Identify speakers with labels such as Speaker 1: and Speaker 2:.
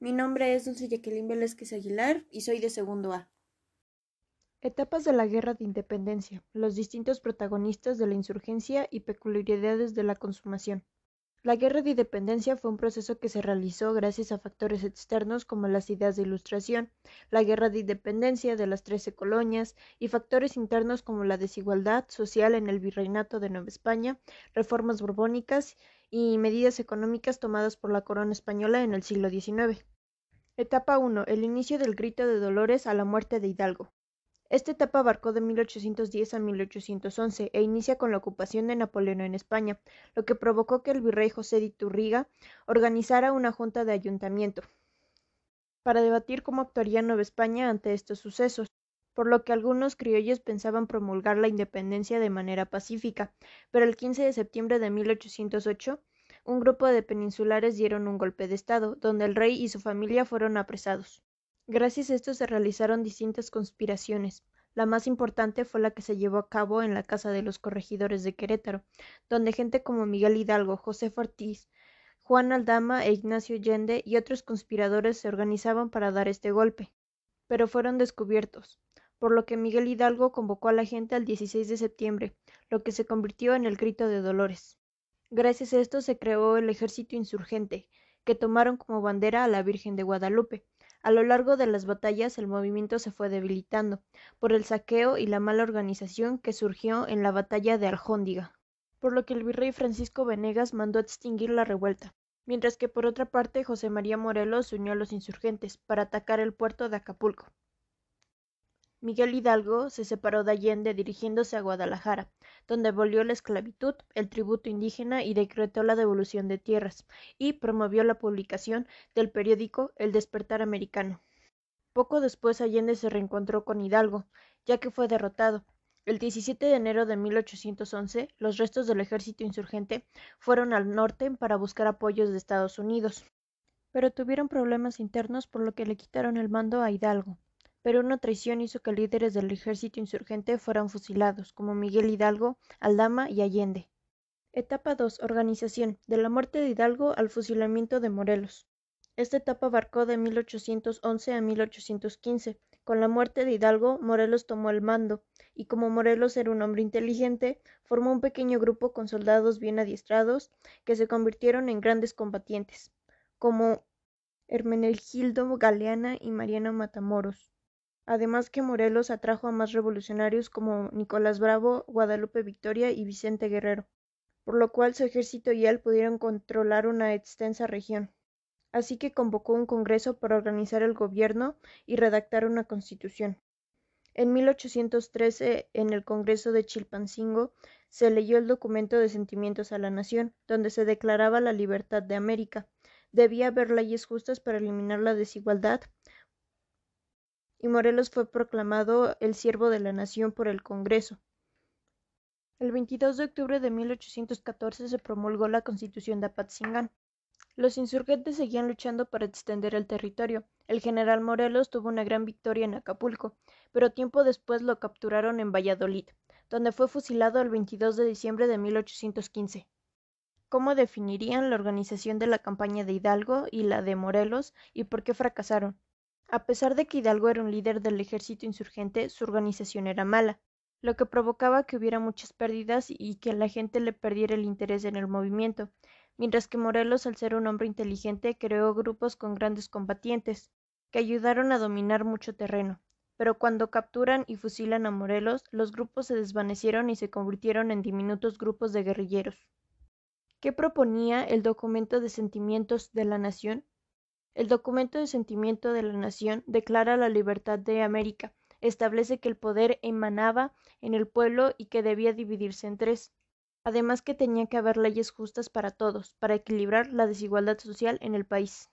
Speaker 1: Mi nombre es Dulce Jacqueline Velázquez Aguilar y soy de segundo A.
Speaker 2: Etapas de la Guerra de Independencia, los distintos protagonistas de la insurgencia y peculiaridades de la consumación. La Guerra de Independencia fue un proceso que se realizó gracias a factores externos como las ideas de ilustración, la Guerra de Independencia de las Trece Colonias y factores internos como la desigualdad social en el Virreinato de Nueva España, reformas borbónicas y medidas económicas tomadas por la corona española en el siglo XIX. Etapa 1. El inicio del grito de Dolores a la muerte de Hidalgo. Esta etapa abarcó de 1810 a 1811 e inicia con la ocupación de Napoleón en España, lo que provocó que el virrey José de Iturriga organizara una junta de ayuntamiento para debatir cómo actuaría Nueva España ante estos sucesos, por lo que algunos criollos pensaban promulgar la independencia de manera pacífica, pero el 15 de septiembre de 1808 un grupo de peninsulares dieron un golpe de Estado, donde el rey y su familia fueron apresados. Gracias a esto se realizaron distintas conspiraciones. La más importante fue la que se llevó a cabo en la Casa de los Corregidores de Querétaro, donde gente como Miguel Hidalgo, José Ortiz, Juan Aldama e Ignacio Allende y otros conspiradores se organizaban para dar este golpe, pero fueron descubiertos, por lo que Miguel Hidalgo convocó a la gente al 16 de septiembre, lo que se convirtió en el Grito de Dolores. Gracias a esto se creó el ejército insurgente, que tomaron como bandera a la Virgen de Guadalupe, a lo largo de las batallas el movimiento se fue debilitando por el saqueo y la mala organización que surgió en la batalla de Aljóndiga, por lo que el virrey Francisco Venegas mandó extinguir la revuelta, mientras que por otra parte José María Morelos unió a los insurgentes para atacar el puerto de Acapulco. Miguel Hidalgo se separó de Allende dirigiéndose a Guadalajara, donde abolió la esclavitud, el tributo indígena y decretó la devolución de tierras, y promovió la publicación del periódico El Despertar Americano. Poco después Allende se reencontró con Hidalgo, ya que fue derrotado. El 17 de enero de 1811, los restos del ejército insurgente fueron al norte para buscar apoyos de Estados Unidos, pero tuvieron problemas internos por lo que le quitaron el mando a Hidalgo pero una traición hizo que líderes del ejército insurgente fueran fusilados, como Miguel Hidalgo, Aldama y Allende. Etapa 2. Organización. De la muerte de Hidalgo al fusilamiento de Morelos. Esta etapa abarcó de 1811 a 1815. Con la muerte de Hidalgo, Morelos tomó el mando, y como Morelos era un hombre inteligente, formó un pequeño grupo con soldados bien adiestrados que se convirtieron en grandes combatientes, como Hermenegildo Galeana y Mariano Matamoros además que Morelos atrajo a más revolucionarios como Nicolás Bravo, Guadalupe Victoria y Vicente Guerrero, por lo cual su ejército y él pudieron controlar una extensa región. Así que convocó un congreso para organizar el gobierno y redactar una constitución. En 1813, en el Congreso de Chilpancingo, se leyó el documento de Sentimientos a la Nación, donde se declaraba la libertad de América. Debía haber leyes justas para eliminar la desigualdad, y Morelos fue proclamado el siervo de la nación por el Congreso. El 22 de octubre de 1814 se promulgó la Constitución de Apatzingán. Los insurgentes seguían luchando para extender el territorio. El general Morelos tuvo una gran victoria en Acapulco, pero tiempo después lo capturaron en Valladolid, donde fue fusilado el 22 de diciembre de 1815. ¿Cómo definirían la organización de la campaña de Hidalgo y la de Morelos y por qué fracasaron? A pesar de que Hidalgo era un líder del ejército insurgente, su organización era mala, lo que provocaba que hubiera muchas pérdidas y que la gente le perdiera el interés en el movimiento, mientras que Morelos, al ser un hombre inteligente, creó grupos con grandes combatientes, que ayudaron a dominar mucho terreno. Pero cuando capturan y fusilan a Morelos, los grupos se desvanecieron y se convirtieron en diminutos grupos de guerrilleros. ¿Qué proponía el documento de sentimientos de la nación? El documento de sentimiento de la nación declara la libertad de América, establece que el poder emanaba en el pueblo y que debía dividirse en tres. Además que tenía que haber leyes justas para todos, para equilibrar la desigualdad social en el país.